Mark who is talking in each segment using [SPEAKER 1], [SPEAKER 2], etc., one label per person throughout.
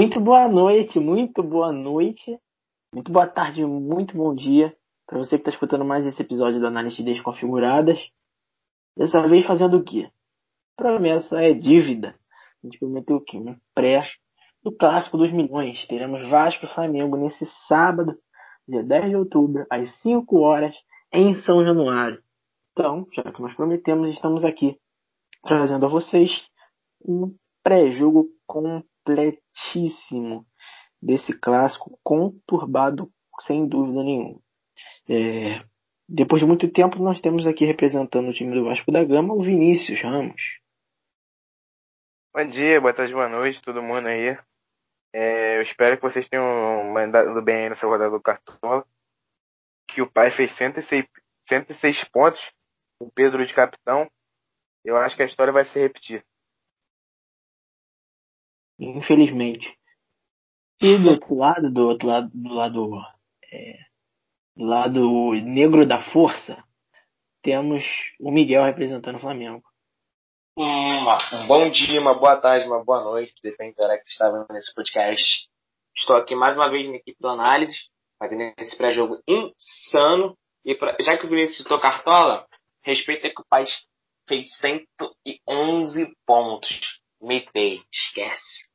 [SPEAKER 1] Muito boa noite, muito boa noite, muito boa tarde, muito bom dia para você que está escutando mais esse episódio do Análise Desconfiguradas. Dessa vez fazendo o quê? Promessa é dívida. A gente prometeu o quê? Um pré do Clássico dos Milhões. Teremos Vasco e Flamengo nesse sábado, dia 10 de outubro, às 5 horas, em São Januário. Então, já que nós prometemos, estamos aqui trazendo a vocês um pré-jogo completíssimo desse clássico conturbado sem dúvida nenhuma. É, depois de muito tempo, nós temos aqui representando o time do Vasco da Gama o Vinícius Ramos.
[SPEAKER 2] Bom dia, boa tarde, boa noite, todo mundo aí. É, eu espero que vocês tenham mandado bem nessa rodada do Cartola. Que o pai fez 106, 106 pontos, o Pedro de capitão. Eu acho que a história vai se repetir.
[SPEAKER 1] Infelizmente. E do outro lado, do outro lado, do lado, é, do lado negro da força, temos o Miguel representando o Flamengo.
[SPEAKER 3] Um bom dia, uma boa tarde, uma boa noite, depende da hora que estava nesse podcast. Estou aqui mais uma vez na equipe do Análise, fazendo esse pré-jogo insano. E pra, já que o Vinícius citou Cartola, respeita que o pai fez 111 pontos. Metei, esquece.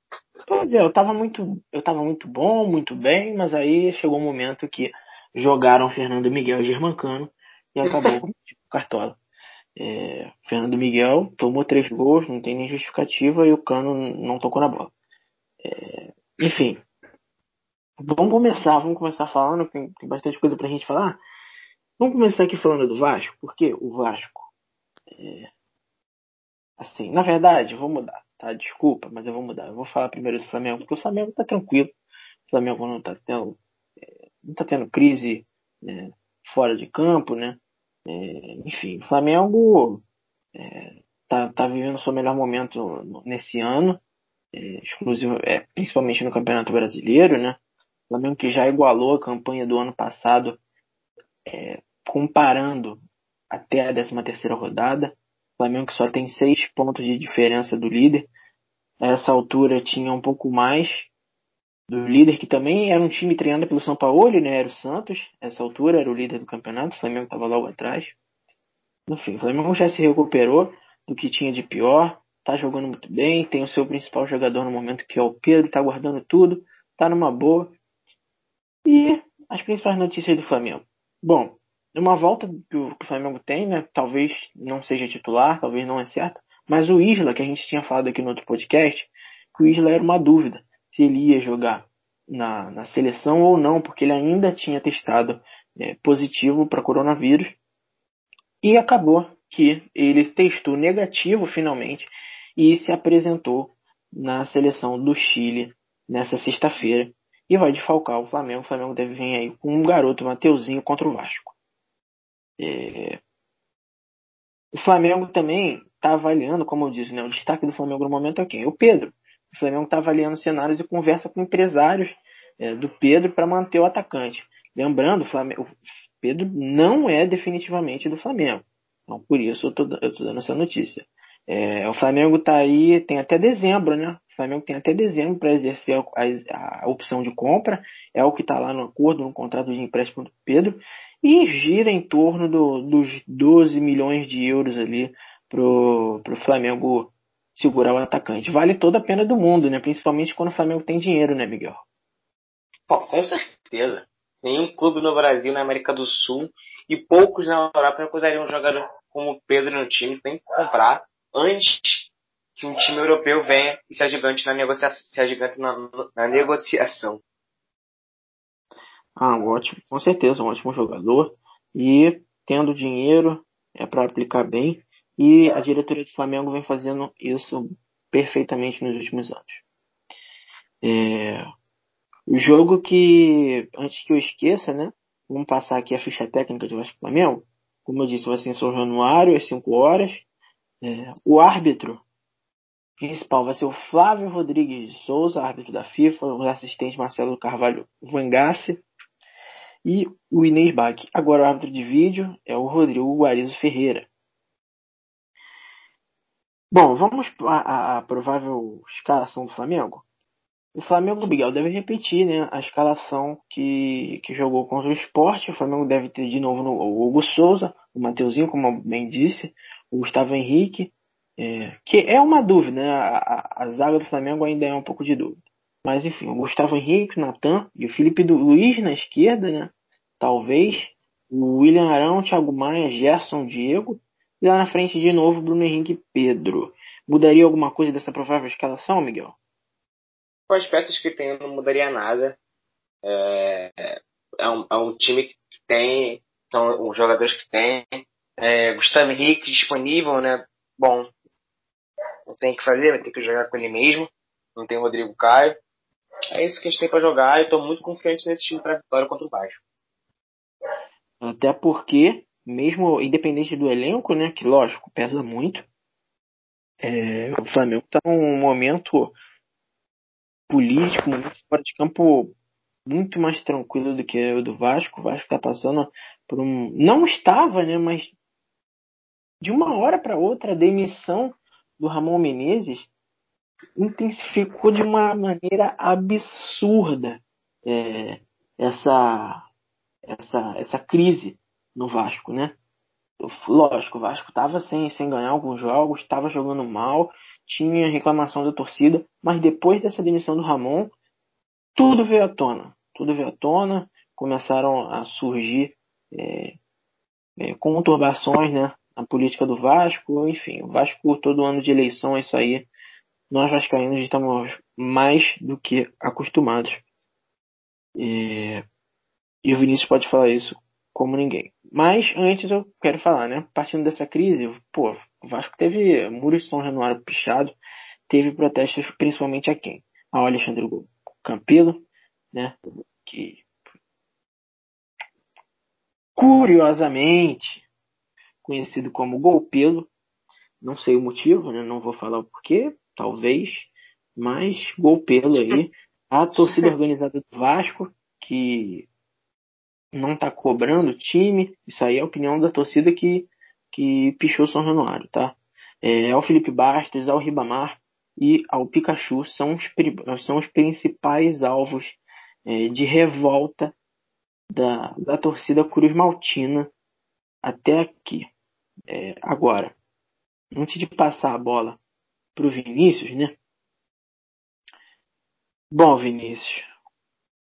[SPEAKER 1] Pois é, eu tava muito, eu tava muito bom, muito bem, mas aí chegou um momento que jogaram Fernando Miguel e Germancano e acabou com o Cartola. É, Fernando Miguel tomou três gols, não tem nem justificativa, e o Cano não tocou na bola. É, enfim, vamos começar, vamos começar falando, tem, tem bastante coisa pra gente falar. Vamos começar aqui falando do Vasco, porque o Vasco, é, assim, na verdade, vou mudar tá? Desculpa, mas eu vou mudar. Eu vou falar primeiro do Flamengo, porque o Flamengo tá tranquilo. O Flamengo não tá tendo, é, não tá tendo crise né, fora de campo, né? É, enfim, o Flamengo é, tá, tá vivendo o seu melhor momento nesse ano, é, exclusivo, é, principalmente no Campeonato Brasileiro, né? O Flamengo que já igualou a campanha do ano passado, é, comparando até a 13 terceira rodada. Flamengo que só tem seis pontos de diferença do líder. Essa altura tinha um pouco mais do líder, que também era um time treinado pelo São Paulo, né? Era o Santos. Essa altura era o líder do campeonato. O Flamengo estava logo atrás. Enfim, o Flamengo já se recuperou do que tinha de pior. Tá jogando muito bem. Tem o seu principal jogador no momento, que é o Pedro. Tá guardando tudo. Tá numa boa. E as principais notícias do Flamengo. Bom, uma volta que o, Flamengo tem, né? Talvez não seja titular, talvez não é certo. Mas o Isla, que a gente tinha falado aqui no outro podcast, que o Isla era uma dúvida se ele ia jogar na, na seleção ou não, porque ele ainda tinha testado é, positivo para coronavírus. E acabou que ele testou negativo finalmente e se apresentou na seleção do Chile nessa sexta-feira e vai desfalcar o Flamengo. O Flamengo deve vir aí com um garoto Mateuzinho contra o Vasco. É... O Flamengo também está avaliando, como eu disse, né, o destaque do Flamengo no momento é quem? O Pedro. O Flamengo está avaliando cenários e conversa com empresários é, do Pedro para manter o atacante. Lembrando, o, Flamengo, o Pedro não é definitivamente do Flamengo. Então, por isso eu estou dando essa notícia. É, o Flamengo está aí, tem até dezembro, né? O Flamengo tem até dezembro para exercer a, a, a, opção de compra. É o que está lá no acordo, no contrato de empréstimo do Pedro e gira em torno do, dos 12 milhões de euros ali pro, pro Flamengo segurar o atacante. Vale toda a pena do mundo, né? Principalmente quando o Flamengo tem dinheiro, né, Miguel?
[SPEAKER 3] Bom, com certeza. Nenhum clube no Brasil, na América do Sul e poucos na Europa recusariam um jogador como Pedro no time. Tem que comprar antes que um time europeu venha e se agigante na na, na negociação.
[SPEAKER 1] Ah, um ótimo, com certeza, um ótimo jogador. E tendo dinheiro é para aplicar bem. E a diretoria do Flamengo vem fazendo isso perfeitamente nos últimos anos. É... O jogo que, antes que eu esqueça, né? Vamos passar aqui a ficha técnica de Vasco Flamengo. Como eu disse, vai ser em São Januário, às 5 horas. É... O árbitro principal vai ser o Flávio Rodrigues de Souza, árbitro da FIFA, o assistente Marcelo Carvalho Vangassi, e o Inês Bach. Agora o árbitro de vídeo é o Rodrigo Guarizo Ferreira. Bom, vamos à, à provável escalação do Flamengo. O Flamengo, Miguel, deve repetir né, a escalação que, que jogou contra o esporte. O Flamengo deve ter de novo no, o Hugo Souza, o Mateuzinho, como bem disse, o Gustavo Henrique, é, que é uma dúvida, né? A, a, a, zaga do Flamengo ainda é um pouco de dúvida. Mas enfim, o Gustavo Henrique, o Natan e o Felipe Luiz na esquerda, né? Talvez. O William Arão, Thiago Maia, Gerson, Diego. E lá na frente de novo, Bruno Henrique e Pedro. Mudaria alguma coisa dessa provável escalação, Miguel?
[SPEAKER 3] com as peças que tem, não mudaria nada. É, é, um, é um time que tem, são os jogadores que tem. É, Gustavo Henrique disponível, né? Bom, não tem o que fazer, vai ter que jogar com ele mesmo. Não tem o Rodrigo Caio. É isso que a gente tem para jogar e estou muito confiante nesse time para vitória contra o Vasco.
[SPEAKER 1] Até porque, mesmo independente do elenco, né, que lógico, pesa muito, é, o Flamengo está num momento político, fora de campo muito mais tranquilo do que o do Vasco. O Vasco está passando por um. Não estava, né? Mas de uma hora para outra a demissão do Ramon Menezes intensificou de uma maneira absurda é, essa, essa, essa crise no Vasco, né? Lógico, o Vasco estava sem, sem ganhar alguns jogos, estava jogando mal, tinha reclamação da torcida, mas depois dessa demissão do Ramon, tudo veio à tona. Tudo veio à tona, começaram a surgir é, é, conturbações né, na política do Vasco, enfim, o Vasco todo ano de eleição é isso aí. Nós vascaínos estamos mais do que acostumados. E, e o Vinícius pode falar isso como ninguém. Mas antes eu quero falar, né? Partindo dessa crise, pô, o Vasco teve muros de São Januário pichado, teve protestos principalmente a quem? Ao Alexandre Campelo, né? Que curiosamente conhecido como Golpelo, não sei o motivo, né? Não vou falar o porquê, talvez, mas Golpelo aí, a torcida organizada do Vasco que não está cobrando o time, isso aí é a opinião da torcida que que pichou São Januário, tá? É, ao Felipe Bastos, ao Ribamar e ao Pikachu são os, são os principais alvos é, de revolta da, da torcida Cruz Maltina até aqui. É, agora, antes de passar a bola para o Vinícius, né? Bom, Vinícius,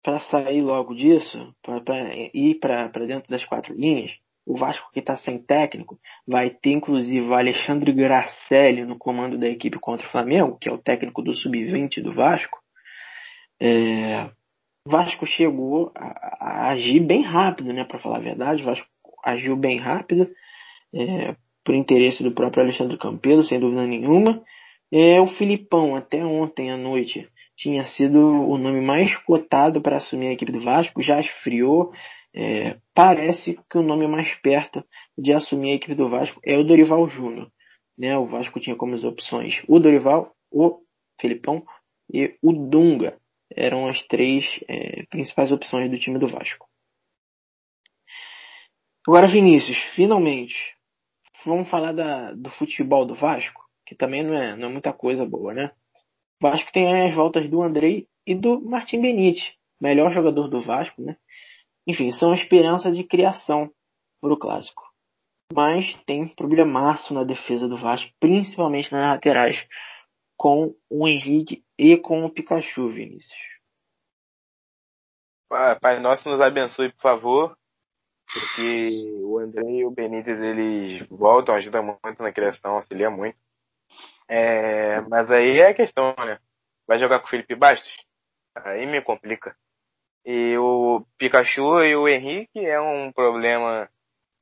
[SPEAKER 1] para sair logo disso, para ir para dentro das quatro linhas, o Vasco que está sem técnico vai ter inclusive o Alexandre Gracelli no comando da equipe contra o Flamengo, que é o técnico do sub-20 do Vasco. É, o Vasco chegou a, a, agir bem rápido, né? Para falar a verdade, o Vasco agiu bem rápido, é, por interesse do próprio Alexandre Campelo, sem dúvida nenhuma. É, o Filipão, até ontem à noite, tinha sido o nome mais cotado para assumir a equipe do Vasco, já esfriou, é, parece que o nome mais perto de assumir a equipe do Vasco é o Dorival Júnior. Né? O Vasco tinha como opções o Dorival, o Felipão e o Dunga. Eram as três é, principais opções do time do Vasco. Agora, Vinícius, finalmente, vamos falar da, do futebol do Vasco, que também não é, não é muita coisa boa, né? Vasco tem as voltas do Andrei e do Martim Benite, melhor jogador do Vasco, né? Enfim, são esperança de criação para o clássico. Mas tem problemaço na defesa do Vasco, principalmente nas laterais, com o Henrique e com o Pikachu, Vinícius.
[SPEAKER 2] Pai Nosso nos abençoe, por favor, porque o André e o Benítez eles voltam, ajudam muito na criação, auxilia muito. É, mas aí é a questão, né? Vai jogar com o Felipe Bastos? Aí me complica. E o Pikachu e o Henrique é um problema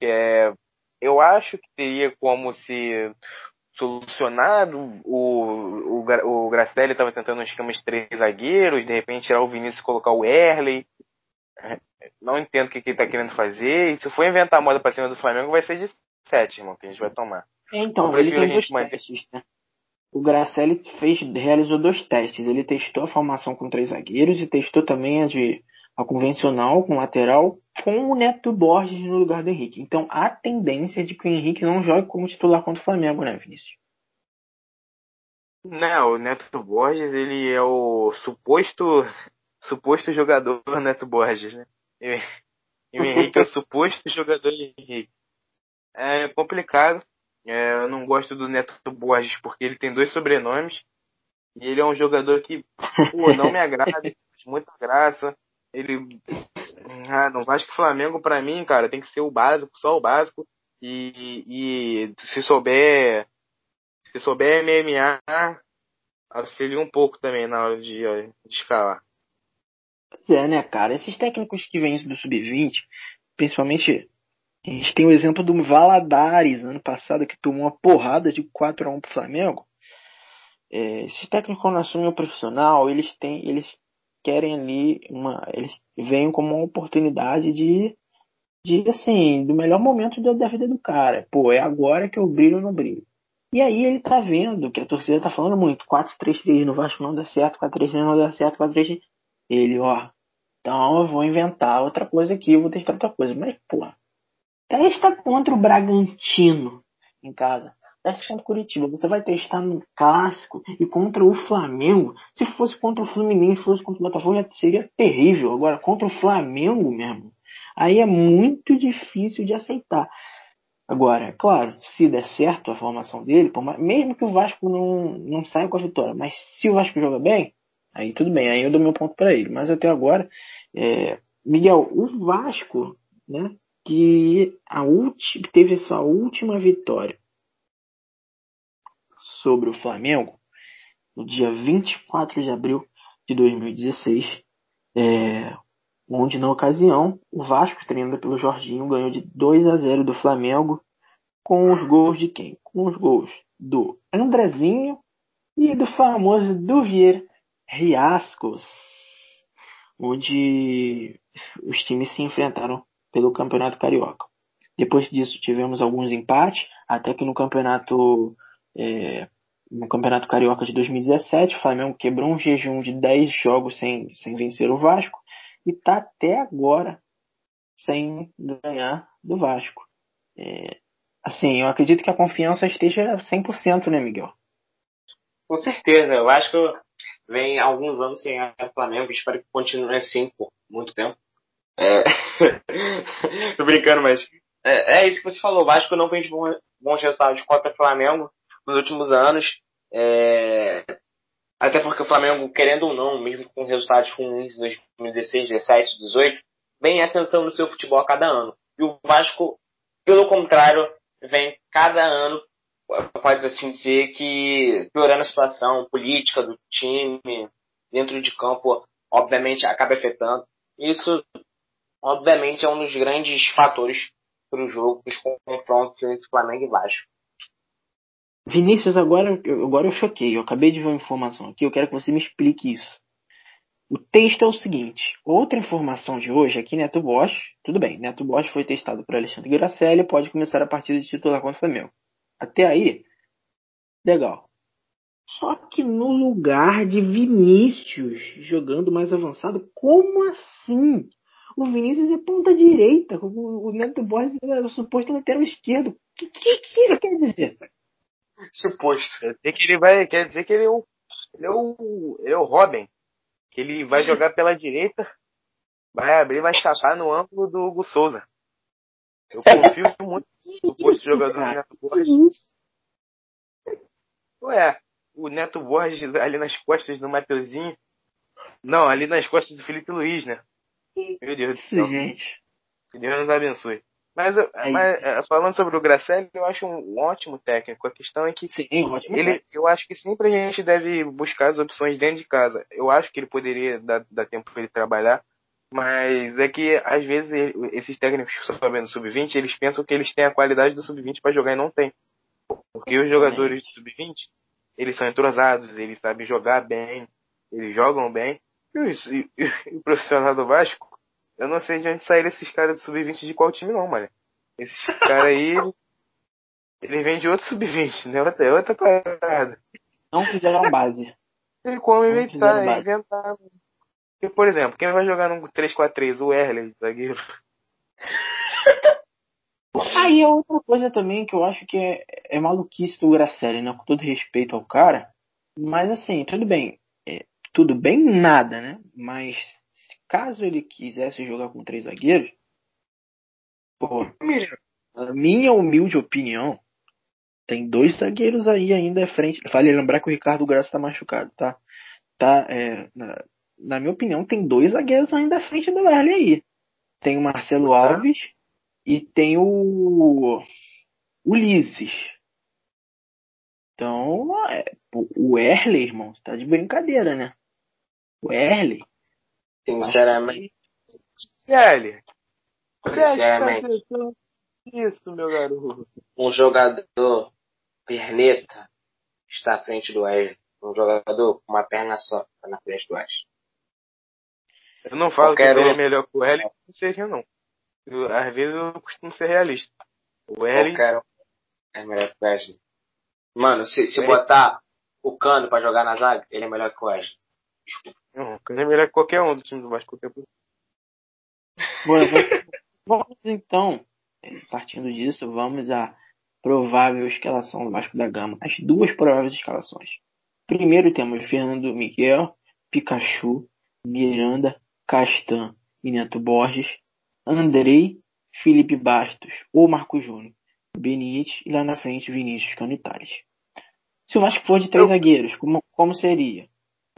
[SPEAKER 2] que é. Eu acho que teria como se solucionado. O, o, o Gracelli estava tentando um esquema de três zagueiros, de repente tirar o Vinícius e colocar o Erley. Não entendo o que, que ele está querendo fazer. E se for inventar moda para cima do Flamengo, vai ser de sete, irmão, que a gente vai tomar.
[SPEAKER 1] Então, ele tem dois testes, né? O Gracelli fez, realizou dois testes. Ele testou a formação com três zagueiros e testou também a de a convencional com lateral, com o Neto Borges no lugar do Henrique. Então há tendência de que o Henrique não jogue como titular contra o Flamengo, né, Vinícius?
[SPEAKER 2] Não, o Neto Borges, ele é o suposto suposto jogador Neto Borges, né? E, e o Henrique é o suposto jogador Henrique. É complicado. É, eu não gosto do Neto Borges porque ele tem dois sobrenomes. E ele é um jogador que, pô, não me agrada, muita graça. Ele. Ah, no Vasco Flamengo, pra mim, cara, tem que ser o básico, só o básico. E, e se souber. Se souber MMA, auxilia um pouco também na hora de, de escalar.
[SPEAKER 1] Pois é, né, cara? Esses técnicos que vêm do Sub-20, principalmente a gente tem o exemplo do Valadares, ano passado, que tomou uma porrada de 4 a 1 pro Flamengo. É, esses técnicos quando assumem o profissional, eles têm, eles querem ali uma, eles veem como uma oportunidade de, de assim, do melhor momento da, da vida do cara. Pô, é agora que eu brilho ou não brilho. E aí ele tá vendo que a torcida tá falando muito, 4-3-3 no Vasco não dá certo, 4-3-3 não dá certo, 4-3 Ele, ó, então eu vou inventar outra coisa aqui, eu vou testar outra coisa. Mas, pô, Testa contra o Bragantino em casa. Testa contra o Curitiba. Você vai testar no clássico e contra o Flamengo. Se fosse contra o Fluminense, se fosse contra o Botafogo, já seria terrível. Agora, contra o Flamengo mesmo. Aí é muito difícil de aceitar. Agora, é claro, se der certo a formação dele, mesmo que o Vasco não, não saia com a vitória, mas se o Vasco joga bem, aí tudo bem, aí eu dou meu ponto para ele. Mas até agora, é, Miguel, o Vasco, né, que a última, teve sua última vitória sobre o Flamengo no dia 24 de abril de 2016, é, onde na ocasião o Vasco, treinado pelo Jorginho, ganhou de 2 a 0 do Flamengo com os gols de quem? Com os gols do Andrezinho e do famoso Duvier Riascos, onde os times se enfrentaram pelo Campeonato Carioca. Depois disso tivemos alguns empates, até que no Campeonato é, no Campeonato Carioca de 2017, o Flamengo quebrou um jejum de 10 jogos sem, sem vencer o Vasco e está até agora sem ganhar do Vasco. É, assim, eu acredito que a confiança esteja 100%, né, Miguel?
[SPEAKER 3] Com certeza. Eu acho que vem alguns anos sem o Flamengo. Espero que continue assim por muito tempo. É... Tô brincando, mas é, é, isso que você falou. O Vasco não fez bons resultados contra o Flamengo nos últimos anos. É... Até porque o Flamengo, querendo ou não, mesmo com resultados ruins em 2016, 17, 18, vem ascensão no seu futebol a cada ano. E o Vasco, pelo contrário, vem cada ano, pode assim dizer, que piorando a situação política do time, dentro de campo, obviamente acaba afetando. Isso obviamente é um dos grandes fatores para o jogo, os confrontos entre Flamengo e Vasco.
[SPEAKER 1] Vinícius, agora, agora eu choquei. Eu acabei de ver uma informação aqui. Eu quero que você me explique isso. O texto é o seguinte: outra informação de hoje aqui, Neto Bosch. Tudo bem, Neto Bosch foi testado por Alexandre Gracelli pode começar a partida de titular contra o Flamengo. Até aí, legal. Só que no lugar de Vinícius jogando mais avançado, como assim? O Vinícius é ponta direita, o Neto Borges é o suposto lateral esquerdo. O que, que, que, isso quer dizer?
[SPEAKER 2] Suposto. Quer dizer que ele vai. Quer dizer que ele é o. Ele é o, ele é o Robin. Que ele vai jogar pela direita, vai abrir, vai chapar no ângulo do Hugo Souza. Eu confio muito no suposto jogador do Neto Borges. Ué, o Neto Borges ali nas costas do Mateuzinho. Não, ali nas costas do Felipe Luiz, né? Meu Deus do céu.
[SPEAKER 1] gente.
[SPEAKER 2] Que Deus nos abençoe. Mas, é mas é, falando sobre o Gracelli, eu acho um ótimo técnico. A questão é que
[SPEAKER 1] Sim,
[SPEAKER 2] ele, eu acho que sempre a gente deve buscar as opções dentro de casa. Eu acho que ele poderia dar, dar tempo para ele trabalhar, mas é que às vezes esses técnicos que estão vendo sub-20, eles pensam que eles têm a qualidade do sub-20 para jogar e não tem. Porque os jogadores do sub-20, eles são entrosados, eles sabem jogar bem, eles jogam bem, e, e, e o profissional do Vasco, eu não sei de onde saíram esses caras do sub-20 de qual time não, mano. Esses caras aí, ele vem de outro sub-20, né? Outra, outra parada.
[SPEAKER 1] Não fizeram base.
[SPEAKER 2] Tem como inventar, inventar. Porque, por exemplo, quem vai jogar no 3-4-3? O Erler, zagueiro.
[SPEAKER 1] Aí é outra coisa também que eu acho que é, é maluquice do Gracelli, né? Com todo respeito ao cara. Mas assim, tudo bem. Tudo bem nada, né? Mas caso ele quisesse jogar com três zagueiros, pô, a minha humilde opinião, tem dois zagueiros aí ainda à frente. Vale lembrar que o Ricardo Graça tá machucado, tá? Tá, é, na, na minha opinião, tem dois zagueiros ainda à frente do Erle aí. Tem o Marcelo Alves e tem o Ulisses. Então, é, o Erle, irmão, tá de brincadeira, né? O Erle.
[SPEAKER 3] Sinceramente.
[SPEAKER 2] Erle.
[SPEAKER 3] Sinceramente.
[SPEAKER 2] Isso, meu garoto.
[SPEAKER 3] Um jogador perneta está à frente do Wesley. Um jogador com uma perna só está na frente do Wesley.
[SPEAKER 2] Eu não falo
[SPEAKER 3] Qualquer
[SPEAKER 2] que ele é
[SPEAKER 3] um.
[SPEAKER 2] melhor que o L, não seja não. Eu, às vezes eu costumo ser realista. O L,
[SPEAKER 3] Qualquer um é melhor que o Wesley. Mano, se, se
[SPEAKER 2] Wesley.
[SPEAKER 3] botar o Cano pra jogar na zaga, ele é melhor que o Wesley.
[SPEAKER 2] Não, o Cano é melhor que qualquer um do time do Vasco. Qualquer...
[SPEAKER 1] Bom, vamos, então, partindo disso, vamos à provável escalação do Vasco da Gama. As duas prováveis escalações. Primeiro temos Fernando Miguel, Pikachu, Miranda, Castan e Neto Borges, Andrei, Felipe Bastos ou Marco Júnior, Benítez e lá na frente Vinícius Cano Tales. Se o Vasco for de três
[SPEAKER 2] Eu-
[SPEAKER 1] zagueiros, como, como seria?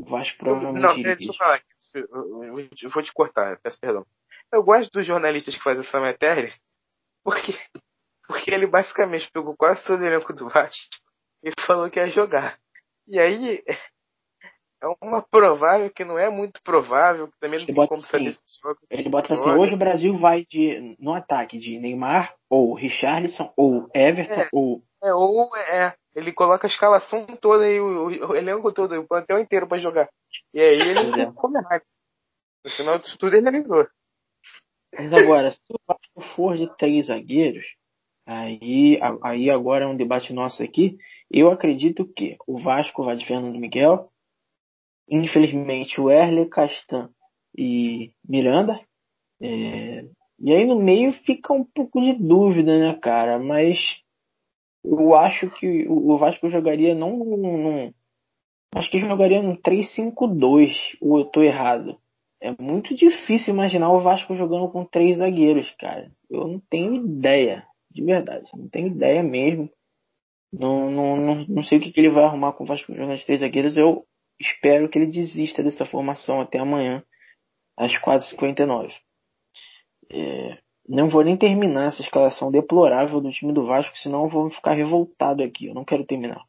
[SPEAKER 1] O Vasco provavelmente
[SPEAKER 2] Não,
[SPEAKER 1] iria
[SPEAKER 2] deixa eu falar aqui. Eu, vou te cortar, peço perdão. Eu gosto dos jornalistas que fazem essa matéria porque, porque ele basicamente pegou quase todo o elenco do Vasco e falou que ia jogar. E aí é uma provável que não é muito provável, que também não
[SPEAKER 1] Ele
[SPEAKER 2] tem como saber
[SPEAKER 1] assim,
[SPEAKER 2] se joga.
[SPEAKER 1] Ele bota assim, hoje o Brasil vai de no ataque de Neymar, ou Richarlison, ou Everton,
[SPEAKER 2] É.
[SPEAKER 1] ou
[SPEAKER 2] É, ou é, ele coloca a escalação toda e o, o, o elenco todo, o plantel inteiro pra jogar. E aí ele
[SPEAKER 1] é.
[SPEAKER 2] como errar. No final disso tudo ele avisou.
[SPEAKER 1] Mas agora, se o Vasco for de três zagueiros, aí, aí agora é um debate nosso aqui. Eu acredito que o Vasco vai de Fernando Miguel. Infelizmente, o Erle, Castan e Miranda. É, e aí no meio fica um pouco de dúvida, né, cara? Mas eu acho que o Vasco jogaria não num. acho que jogaria num 3-5-2, ou eu tô errado. É muito difícil imaginar o Vasco jogando com três zagueiros, cara. Eu não tenho ideia, de verdade. Não tenho ideia mesmo. Não, não, não, não sei o que, ele vai arrumar com o Vasco jogando três zagueiros. Eu espero que ele desista dessa formação até amanhã, às 4h59. É, não vou nem terminar essa escalação deplorável do time do Vasco, senão eu vou ficar revoltado aqui. Eu não quero terminar.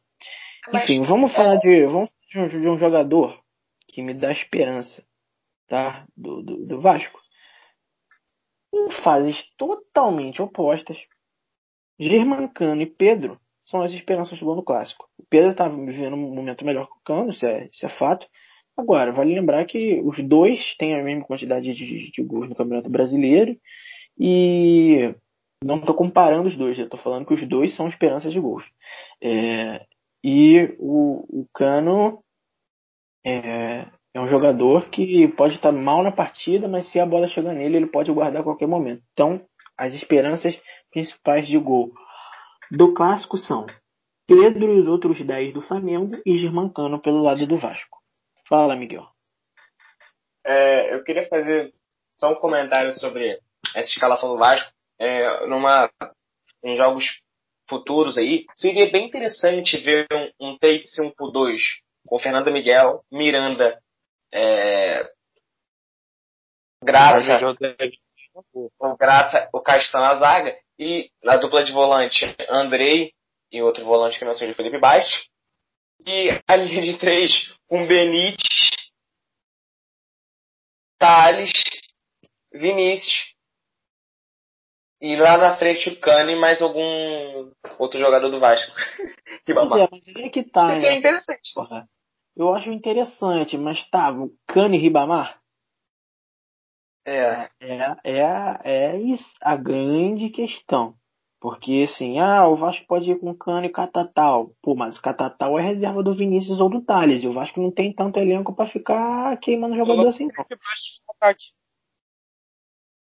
[SPEAKER 3] Mas-
[SPEAKER 1] Enfim, vamos falar de, vamos de um- de um jogador que me dá esperança, tá? Do, do, do Vasco. Em fases totalmente opostas, Germancano e Pedro são as esperanças do gol no clássico. O Pedro tá vivendo um momento melhor que o Cano, isso é, isso é fato. Agora, vale lembrar que os dois têm a mesma quantidade de, de, de gols no Campeonato Brasileiro e não estou comparando os dois, eu estou falando que os dois são esperanças de gols. É, e o, o Cano é, é um jogador que pode estar mal na partida, mas se a bola chegar nele, ele pode guardar a qualquer momento. Então, as esperanças principais de gol do clássico são Pedro e os outros 10 do Flamengo e Germancano pelo lado do Vasco. Fala, Miguel.
[SPEAKER 3] É, eu queria fazer só um comentário sobre essa escalação do Vasco. É, numa, em jogos futuros aí, seria bem interessante ver um, um 3-5-2 com Fernando Miguel, Miranda, é, Graça, o Graça, o Castan na zaga e na dupla de volante Andrei e outro volante que não seja Felipe Bastos. E a linha de três com Benítez, Thales, Vinícius. E lá na frente o Cano e mais algum outro jogador do Vasco. que
[SPEAKER 1] Pois
[SPEAKER 3] babá.
[SPEAKER 1] é, mas é que tá,
[SPEAKER 3] Isso é
[SPEAKER 1] né?
[SPEAKER 3] interessante.
[SPEAKER 1] Porra. Eu acho interessante, mas tá, o Cano e Ribamar
[SPEAKER 3] É.
[SPEAKER 1] é, é, a- é isso, a grande questão. Porque assim, ah, o Vasco pode ir com Cano e Catatal. Pô, mas o Catatal é reserva do Vinícius ou do Thales. E o Vasco não tem tanto elenco pra ficar queimando jogador assim, não.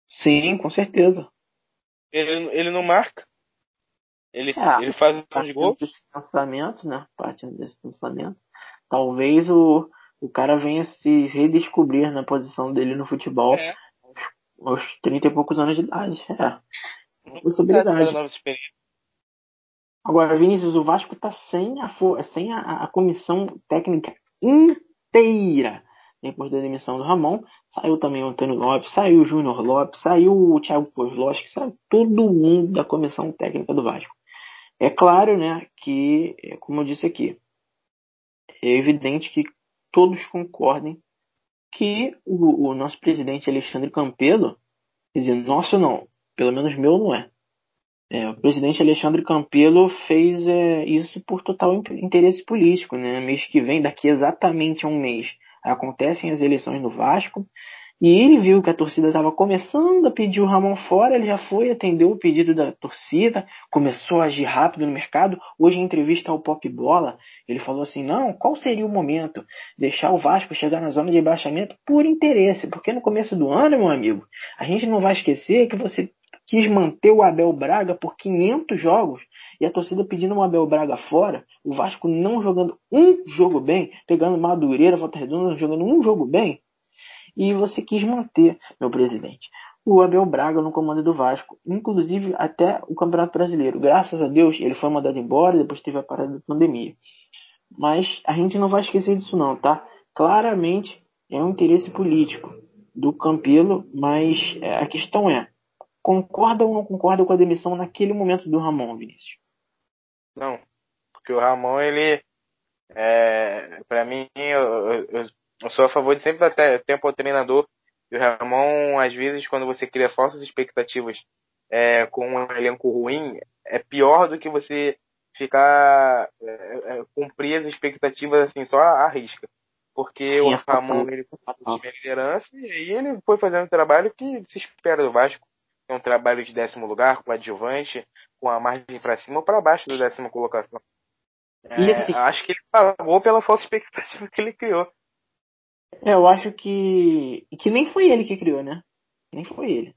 [SPEAKER 1] Sim, com certeza.
[SPEAKER 2] Ele, ele não marca. Ele,
[SPEAKER 1] É.
[SPEAKER 2] ele faz
[SPEAKER 1] Partindo
[SPEAKER 2] gols.
[SPEAKER 1] desse pensamento, né? Partindo desse pensamento. Talvez o, o cara venha se redescobrir na posição dele no futebol
[SPEAKER 2] É.
[SPEAKER 1] aos 30 e poucos anos de idade. É.
[SPEAKER 2] Tá
[SPEAKER 1] Possibilidade. Agora, Vinícius, o Vasco tá sem a, sem a, a comissão técnica inteira. Depois da demissão do Ramon, saiu também o Antônio Lopes, saiu o Júnior Lopes, saiu o Thiago Kozlowski, saiu todo mundo da comissão técnica do Vasco. É claro, né, que, é, como eu disse aqui, é evidente que todos concordem que o, o nosso presidente Alexandre Campelo, quer dizer, nosso não, pelo menos meu não é. É, o presidente Alexandre Campelo fez é, isso por total in- interesse político, né? Mês que vem, daqui exatamente a um mês, acontecem as eleições no Vasco e ele viu que a torcida estava começando a pedir o Ramon fora, ele já foi, atendeu o pedido da torcida, começou a agir rápido no mercado. Hoje, em entrevista ao Pop Bola, ele falou assim: não, qual seria o momento? Deixar o Vasco chegar na zona de rebaixamento por interesse, porque no começo do ano, meu amigo, a gente não vai esquecer que você quis manter o Abel Braga por 500 jogos e a torcida pedindo o Abel Braga fora, o Vasco não jogando um jogo bem, pegando Madureira, Volta Redonda, jogando um jogo bem, e você quis manter, meu presidente, o Abel Braga no comando do Vasco, inclusive até o Campeonato Brasileiro. Graças a Deus, ele foi mandado embora, depois teve a parada da pandemia. Mas a gente não vai esquecer disso não, tá? Claramente é um interesse político do Campelo, mas é, a questão é, concorda ou não concorda com a demissão naquele momento do Ramon, Vinícius?
[SPEAKER 2] Não. Porque o Ramon, ele. É, pra mim, eu, eu, eu sou a favor de sempre até tempo ao treinador. E o Ramon, às vezes, quando você cria falsas expectativas é, com um elenco ruim, é pior do que você ficar é, é, cumprir as expectativas assim, só à risca. Porque
[SPEAKER 1] Sim,
[SPEAKER 2] o
[SPEAKER 1] é.
[SPEAKER 2] Ramon ele time liderança e aí ele foi fazendo um trabalho que se espera do Vasco. É um trabalho de décimo lugar, com adjuvante, com a margem para cima ou para baixo da décima colocação.
[SPEAKER 1] E
[SPEAKER 2] É,
[SPEAKER 1] assim-
[SPEAKER 2] acho que ele pagou pela falsa expectativa que ele criou.
[SPEAKER 1] É, eu acho que que nem foi ele que criou, né? Nem foi ele.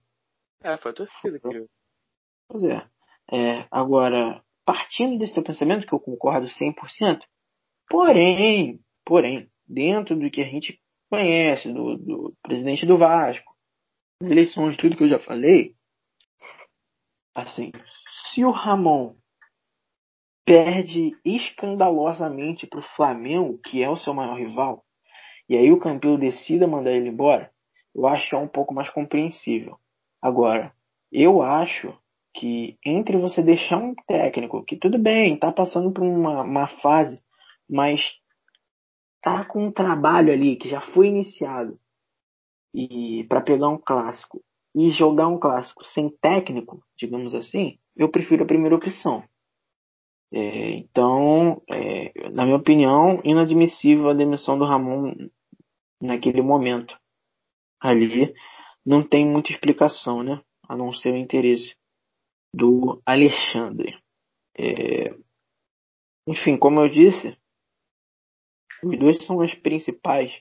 [SPEAKER 2] É, foi a torcida que criou.
[SPEAKER 1] Pois é. É, agora, partindo desse teu pensamento, que eu concordo 100%, porém, porém, dentro do que a gente conhece, do, do presidente do Vasco, as eleições, tudo que eu já falei, assim, se o Ramon perde escandalosamente para o Flamengo, que é o seu maior rival, e aí o Campelo decida mandar ele embora, eu acho é um pouco mais compreensível. Agora, eu acho que entre você deixar um técnico que tudo bem, tá passando por uma, uma fase, mas tá com um trabalho ali que já foi iniciado e para pegar um clássico e jogar um clássico sem técnico, digamos assim, eu prefiro a primeira opção. É, então, é, na minha opinião, inadmissível a demissão do Ramon naquele momento. Ali não tem muita explicação, né? A não ser o interesse do Alexandre. É, Enfim, como eu disse, os dois são as principais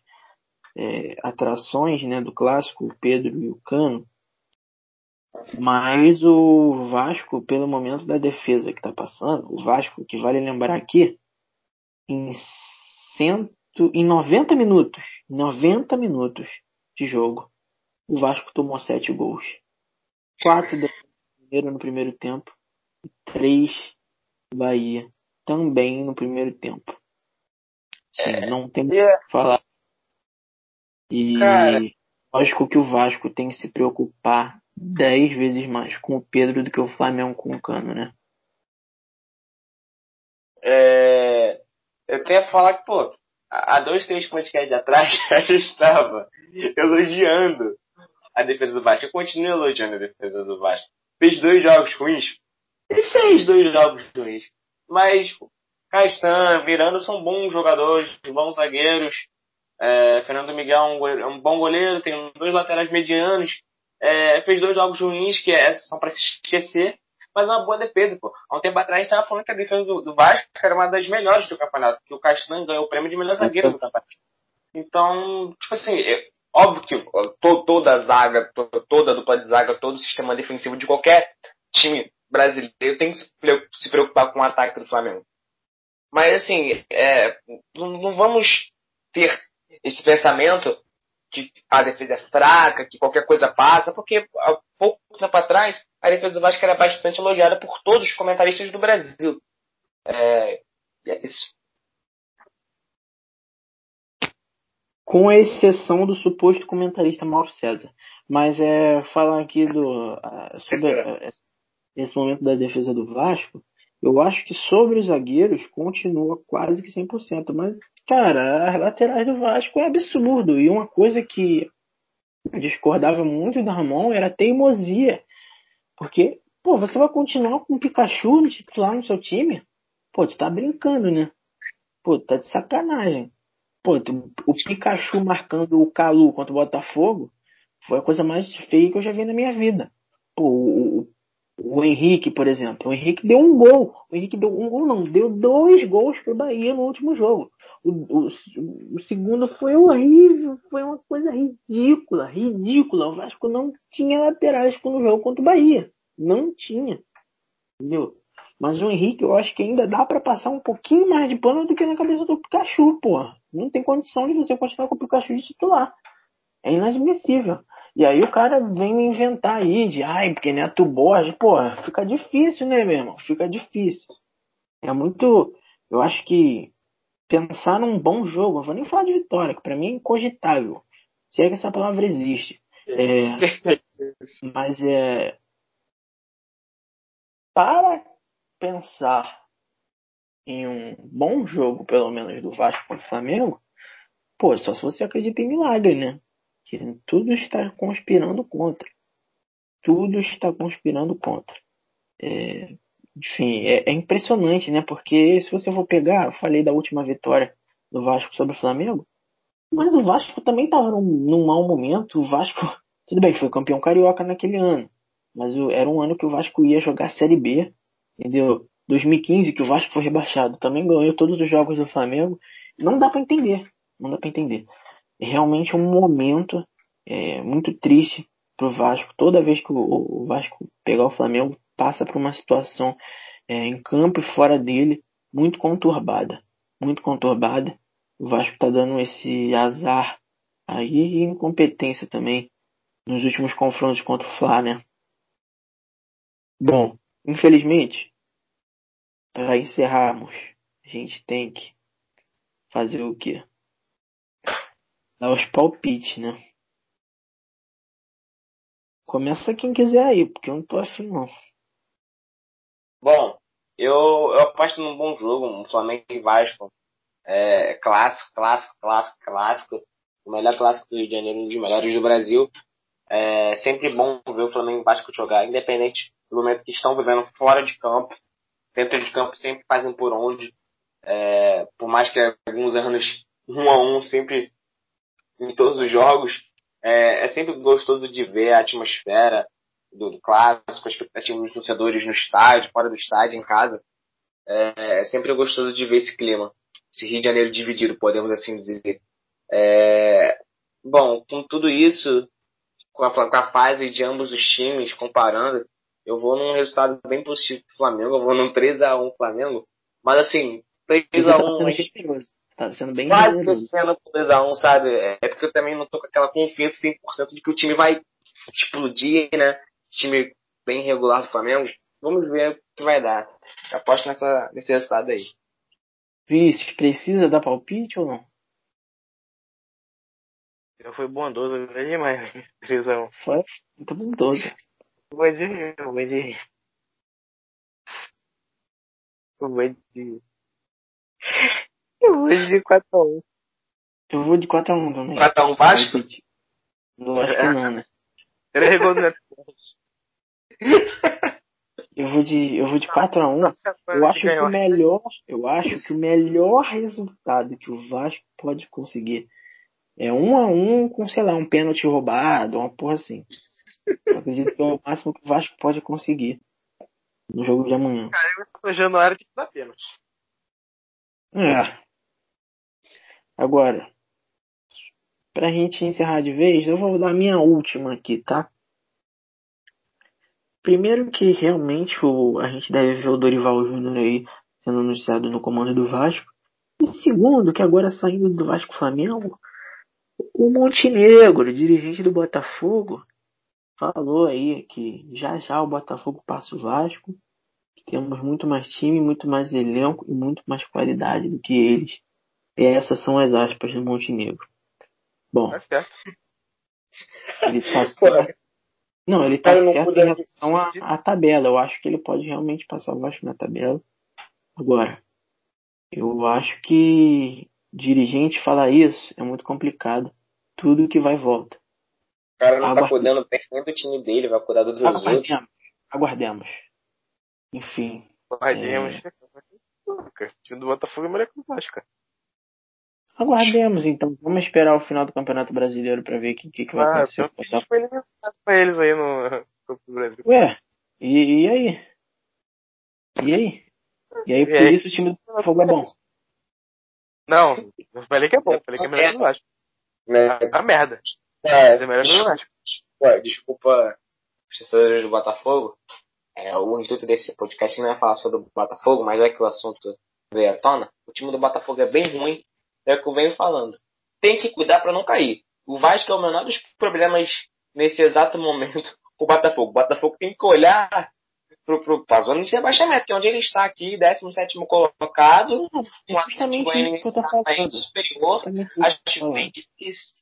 [SPEAKER 1] é, atrações né, do clássico, o Pedro e o Cano. Mas o Vasco, pelo momento da defesa que está passando, o Vasco, que vale lembrar aqui, em, cento, em 90 minutos, 90 minutos de jogo, o Vasco tomou sete gols. Quatro da primeiro no primeiro tempo e três Bahia também no primeiro tempo. Sim, não tem o
[SPEAKER 3] É,
[SPEAKER 1] que falar. E
[SPEAKER 3] Cara.
[SPEAKER 1] lógico que o Vasco tem que se preocupar dez vezes mais com o Pedro do que o Flamengo com o Cano, né?
[SPEAKER 3] é, eu tenho a falar que, pô, há dois, três podcasts atrás, a gente estava elogiando a defesa do Vasco. Eu continuo elogiando a defesa do Vasco. Fez dois jogos ruins. Ele fez dois jogos ruins. Mas Castan, Miranda são bons jogadores, bons zagueiros. É, Fernando Miguel é um, goleiro- é um bom goleiro, tem dois laterais medianos. É, fez dois jogos ruins que é, são para se esquecer, mas é uma boa defesa, pô. Há um tempo atrás a gente tava falando que a defesa do, do Vasco era uma das melhores do campeonato, que o Castan ganhou o prêmio de melhor zagueiro do campeonato. Então, tipo assim, é óbvio que to- toda a zaga, to- toda a dupla de zaga, todo o sistema defensivo de qualquer time brasileiro tem que se preocupar com o ataque do Flamengo. Mas assim, é, não vamos ter esse pensamento que a defesa é fraca, que qualquer coisa passa, porque há pouco tempo atrás a defesa do Vasco era bastante elogiada por todos os comentaristas do Brasil. É, é isso.
[SPEAKER 1] Com exceção do suposto comentarista Mauro César. Mas é, falando aqui do, uh, sobre uh, esse momento da defesa do Vasco, eu acho que sobre os zagueiros continua quase que 100%. Mas, cara, as laterais do Vasco é absurdo. E uma coisa que discordava muito do Ramon era a teimosia. Porque, pô, você vai continuar com o Pikachu no titular no seu time? Pô, tu tá brincando, né? Pô, tá de sacanagem. Pô, tu, o Pikachu marcando o Calu contra o Botafogo foi a coisa mais feia que eu já vi na minha vida. Pô, o, o Henrique, por exemplo. O Henrique deu um gol. O Henrique deu um gol, não. Deu dois gols pro Bahia no último jogo. O, o, o, segundo foi horrível. Foi uma coisa ridícula. Ridícula. O Vasco não tinha laterais no jogo contra o Bahia. Não tinha. Entendeu? Mas o Henrique, eu acho que ainda dá para passar um pouquinho mais de pano do que na cabeça do Pikachu, pô. Não tem condição de você continuar com o Pikachu de titular. É inadmissível. E aí o cara vem me inventar aí de, ai, porque Neto Borges, pô, fica difícil, né, meu irmão? Fica difícil. É muito. Eu acho que pensar num bom jogo, não vou nem falar de vitória, que pra mim é incogitável. Se é que essa palavra existe. É, mas é. Para pensar em um bom jogo, pelo menos, do Vasco contra o Flamengo, pô, só se você acredita em milagre, né? Que tudo está conspirando contra. Tudo está conspirando contra. É, enfim, é, é, impressionante, né? Porque se você for pegar, eu falei da última vitória do Vasco sobre o Flamengo, mas o Vasco também estava num, num mau momento. O Vasco, tudo bem, foi campeão carioca naquele ano, mas era um ano que o Vasco ia jogar Série B, entendeu? 2015, que o Vasco foi rebaixado, também ganhou todos os jogos do Flamengo. Não dá para entender, não dá para entender realmente um momento é, muito triste para o Vasco. Toda vez que o, o, Vasco pegar o Flamengo, passa por uma situação é, em campo e fora dele muito conturbada. Muito conturbada. O Vasco está dando esse azar aí e incompetência também nos últimos confrontos contra o Fla, né? Bom, infelizmente, para encerrarmos, a gente tem que fazer o quê? Dar os palpites, né? Começa quem quiser aí, porque eu não tô afim não.
[SPEAKER 3] Bom, eu, eu aposto num bom jogo, um Flamengo e Vasco. É, clássico, clássico, clássico, clássico. O melhor clássico do Rio de Janeiro, um dos melhores do Brasil. É sempre bom ver o Flamengo e Vasco jogar, independente do momento que estão vivendo fora de campo. Dentro de campo sempre fazem por onde. É, por mais que alguns anos um a um sempre em todos os jogos. É, é sempre gostoso de ver a atmosfera do, do clássico, a expectativa dos torcedores no estádio, fora do estádio, em casa. É, é, sempre gostoso de ver esse clima, esse Rio de Janeiro dividido, podemos assim dizer. É, bom, com tudo isso, com a, com a fase de ambos os times, comparando, eu vou num resultado bem positivo pro Flamengo, eu vou num 3x1 Flamengo, mas assim, 3x1
[SPEAKER 1] Tá sendo bem
[SPEAKER 3] Quase descendo pro 2x1, sabe? É porque eu também não tô com aquela confiança 100% de que o time vai explodir, né? Time bem regular do Flamengo. Vamos ver o que vai dar. Eu aposto nessa, nesse resultado aí.
[SPEAKER 1] Vixe, precisa dar palpite ou não?
[SPEAKER 2] Eu fui bondoso até demais, 3x1.
[SPEAKER 1] Foi muito bondoso.
[SPEAKER 2] Vou de. Vou de. Vou de. Eu vou de 4x1.
[SPEAKER 1] Eu vou de 4x1 também.
[SPEAKER 3] 4x1 Vasco?
[SPEAKER 1] Não acho que não, né?
[SPEAKER 2] Ele gol do
[SPEAKER 1] Eu vou de, eu vou de 4x1. Eu acho que o melhor, eu acho que o melhor resultado que o Vasco pode conseguir é 1x1 com, sei lá, um pênalti roubado, uma porra assim. Eu acredito que é o máximo que o Vasco pode conseguir no jogo de amanhã.
[SPEAKER 2] Cara, eu tô Januário tem que dar pênalti.
[SPEAKER 1] É. Agora, pra gente encerrar de vez, eu vou dar minha última aqui, tá? Primeiro que realmente o, a gente deve ver o Dorival Júnior aí sendo anunciado no comando do Vasco. E segundo, que agora saindo do Vasco Flamengo, o Montenegro, dirigente do Botafogo, falou aí que já já o Botafogo passa o Vasco, que temos muito mais time, muito mais elenco e muito mais qualidade do que eles. E essas são as aspas do Montenegro. Bom,
[SPEAKER 2] Tá certo.
[SPEAKER 1] ele tá certo. Não, ele tá
[SPEAKER 3] não
[SPEAKER 1] certo em relação à tabela. Eu acho que ele pode realmente passar o Vasco na tabela. Agora, eu acho que dirigente falar isso é muito complicado. Tudo que vai e volta.
[SPEAKER 3] O cara não tá
[SPEAKER 1] Aguardei.
[SPEAKER 3] cuidando bem nem do time dele, vai cuidar dos outros.
[SPEAKER 1] Aguardemos. Aguardemos. Enfim,
[SPEAKER 2] Guardemos. Cara, O time do Botafogo é melhor que o Vasco, cara.
[SPEAKER 1] Aguardemos então. Vamos esperar o final do Campeonato Brasileiro para ver o que, que, que vai
[SPEAKER 2] Ah,
[SPEAKER 1] acontecer.
[SPEAKER 2] eu
[SPEAKER 1] Botafogo.
[SPEAKER 2] foi eliminado pra eles aí no Copa do Brasil.
[SPEAKER 1] Ué, e, e aí? E aí? E aí,
[SPEAKER 2] E
[SPEAKER 1] por
[SPEAKER 2] aí?
[SPEAKER 1] isso o time do Botafogo é bom.
[SPEAKER 2] Não, não falei que é bom, falei que é melhor que o Vasco.
[SPEAKER 3] Né?
[SPEAKER 2] A merda.
[SPEAKER 3] É,
[SPEAKER 2] Mas é melhor que o Vasco.
[SPEAKER 3] Ué, desculpa os torcedores do Botafogo. É, o intuito desse podcast não é falar sobre o Botafogo, mas é que o assunto veio à tona. O time do Botafogo é bem ruim, é o que eu venho falando. Tem que cuidar para não cair. O Vasco é o menor dos problemas nesse exato momento com o Botafogo. O Botafogo tem que olhar pro, pro, pra zona de rebaixamento, que é onde ele está aqui, 17 colocado, com a
[SPEAKER 1] que.
[SPEAKER 3] Goianiense superior.
[SPEAKER 1] Que
[SPEAKER 3] Acho difícil.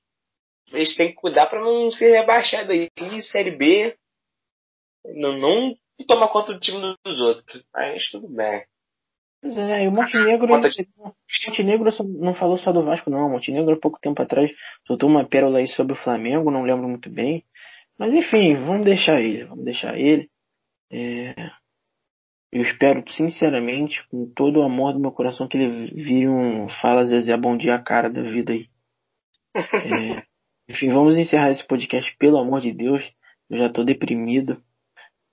[SPEAKER 3] Eles têm que cuidar pra não ser rebaixado aí. Série B. Não, não tomar conta do time dos outros. Mas tudo bem.
[SPEAKER 1] Pois é, e o Montenegro, o Montenegro não falou só do Vasco, não. O Montenegro, há pouco tempo atrás, soltou uma pérola aí sobre o Flamengo, não lembro muito bem. Mas enfim, vamos deixar ele, vamos deixar ele. É, Eu espero, sinceramente, com todo o amor do meu coração, que ele vire um Fala Zezé Bom Dia a cara da vida aí. É, Enfim, vamos encerrar esse podcast, pelo amor de Deus. Eu já tô deprimido.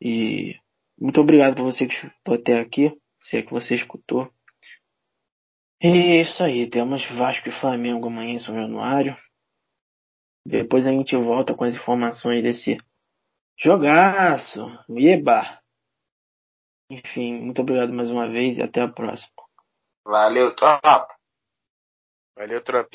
[SPEAKER 1] E muito obrigado por você que escutou até aqui. Se é que você escutou. E é isso aí, temos Vasco e Flamengo amanhã em São Januário. Depois a gente volta com as informações desse jogaço. Eba! Enfim, muito obrigado mais uma vez e até a próxima.
[SPEAKER 3] Valeu, tropa.
[SPEAKER 2] Valeu, tropa.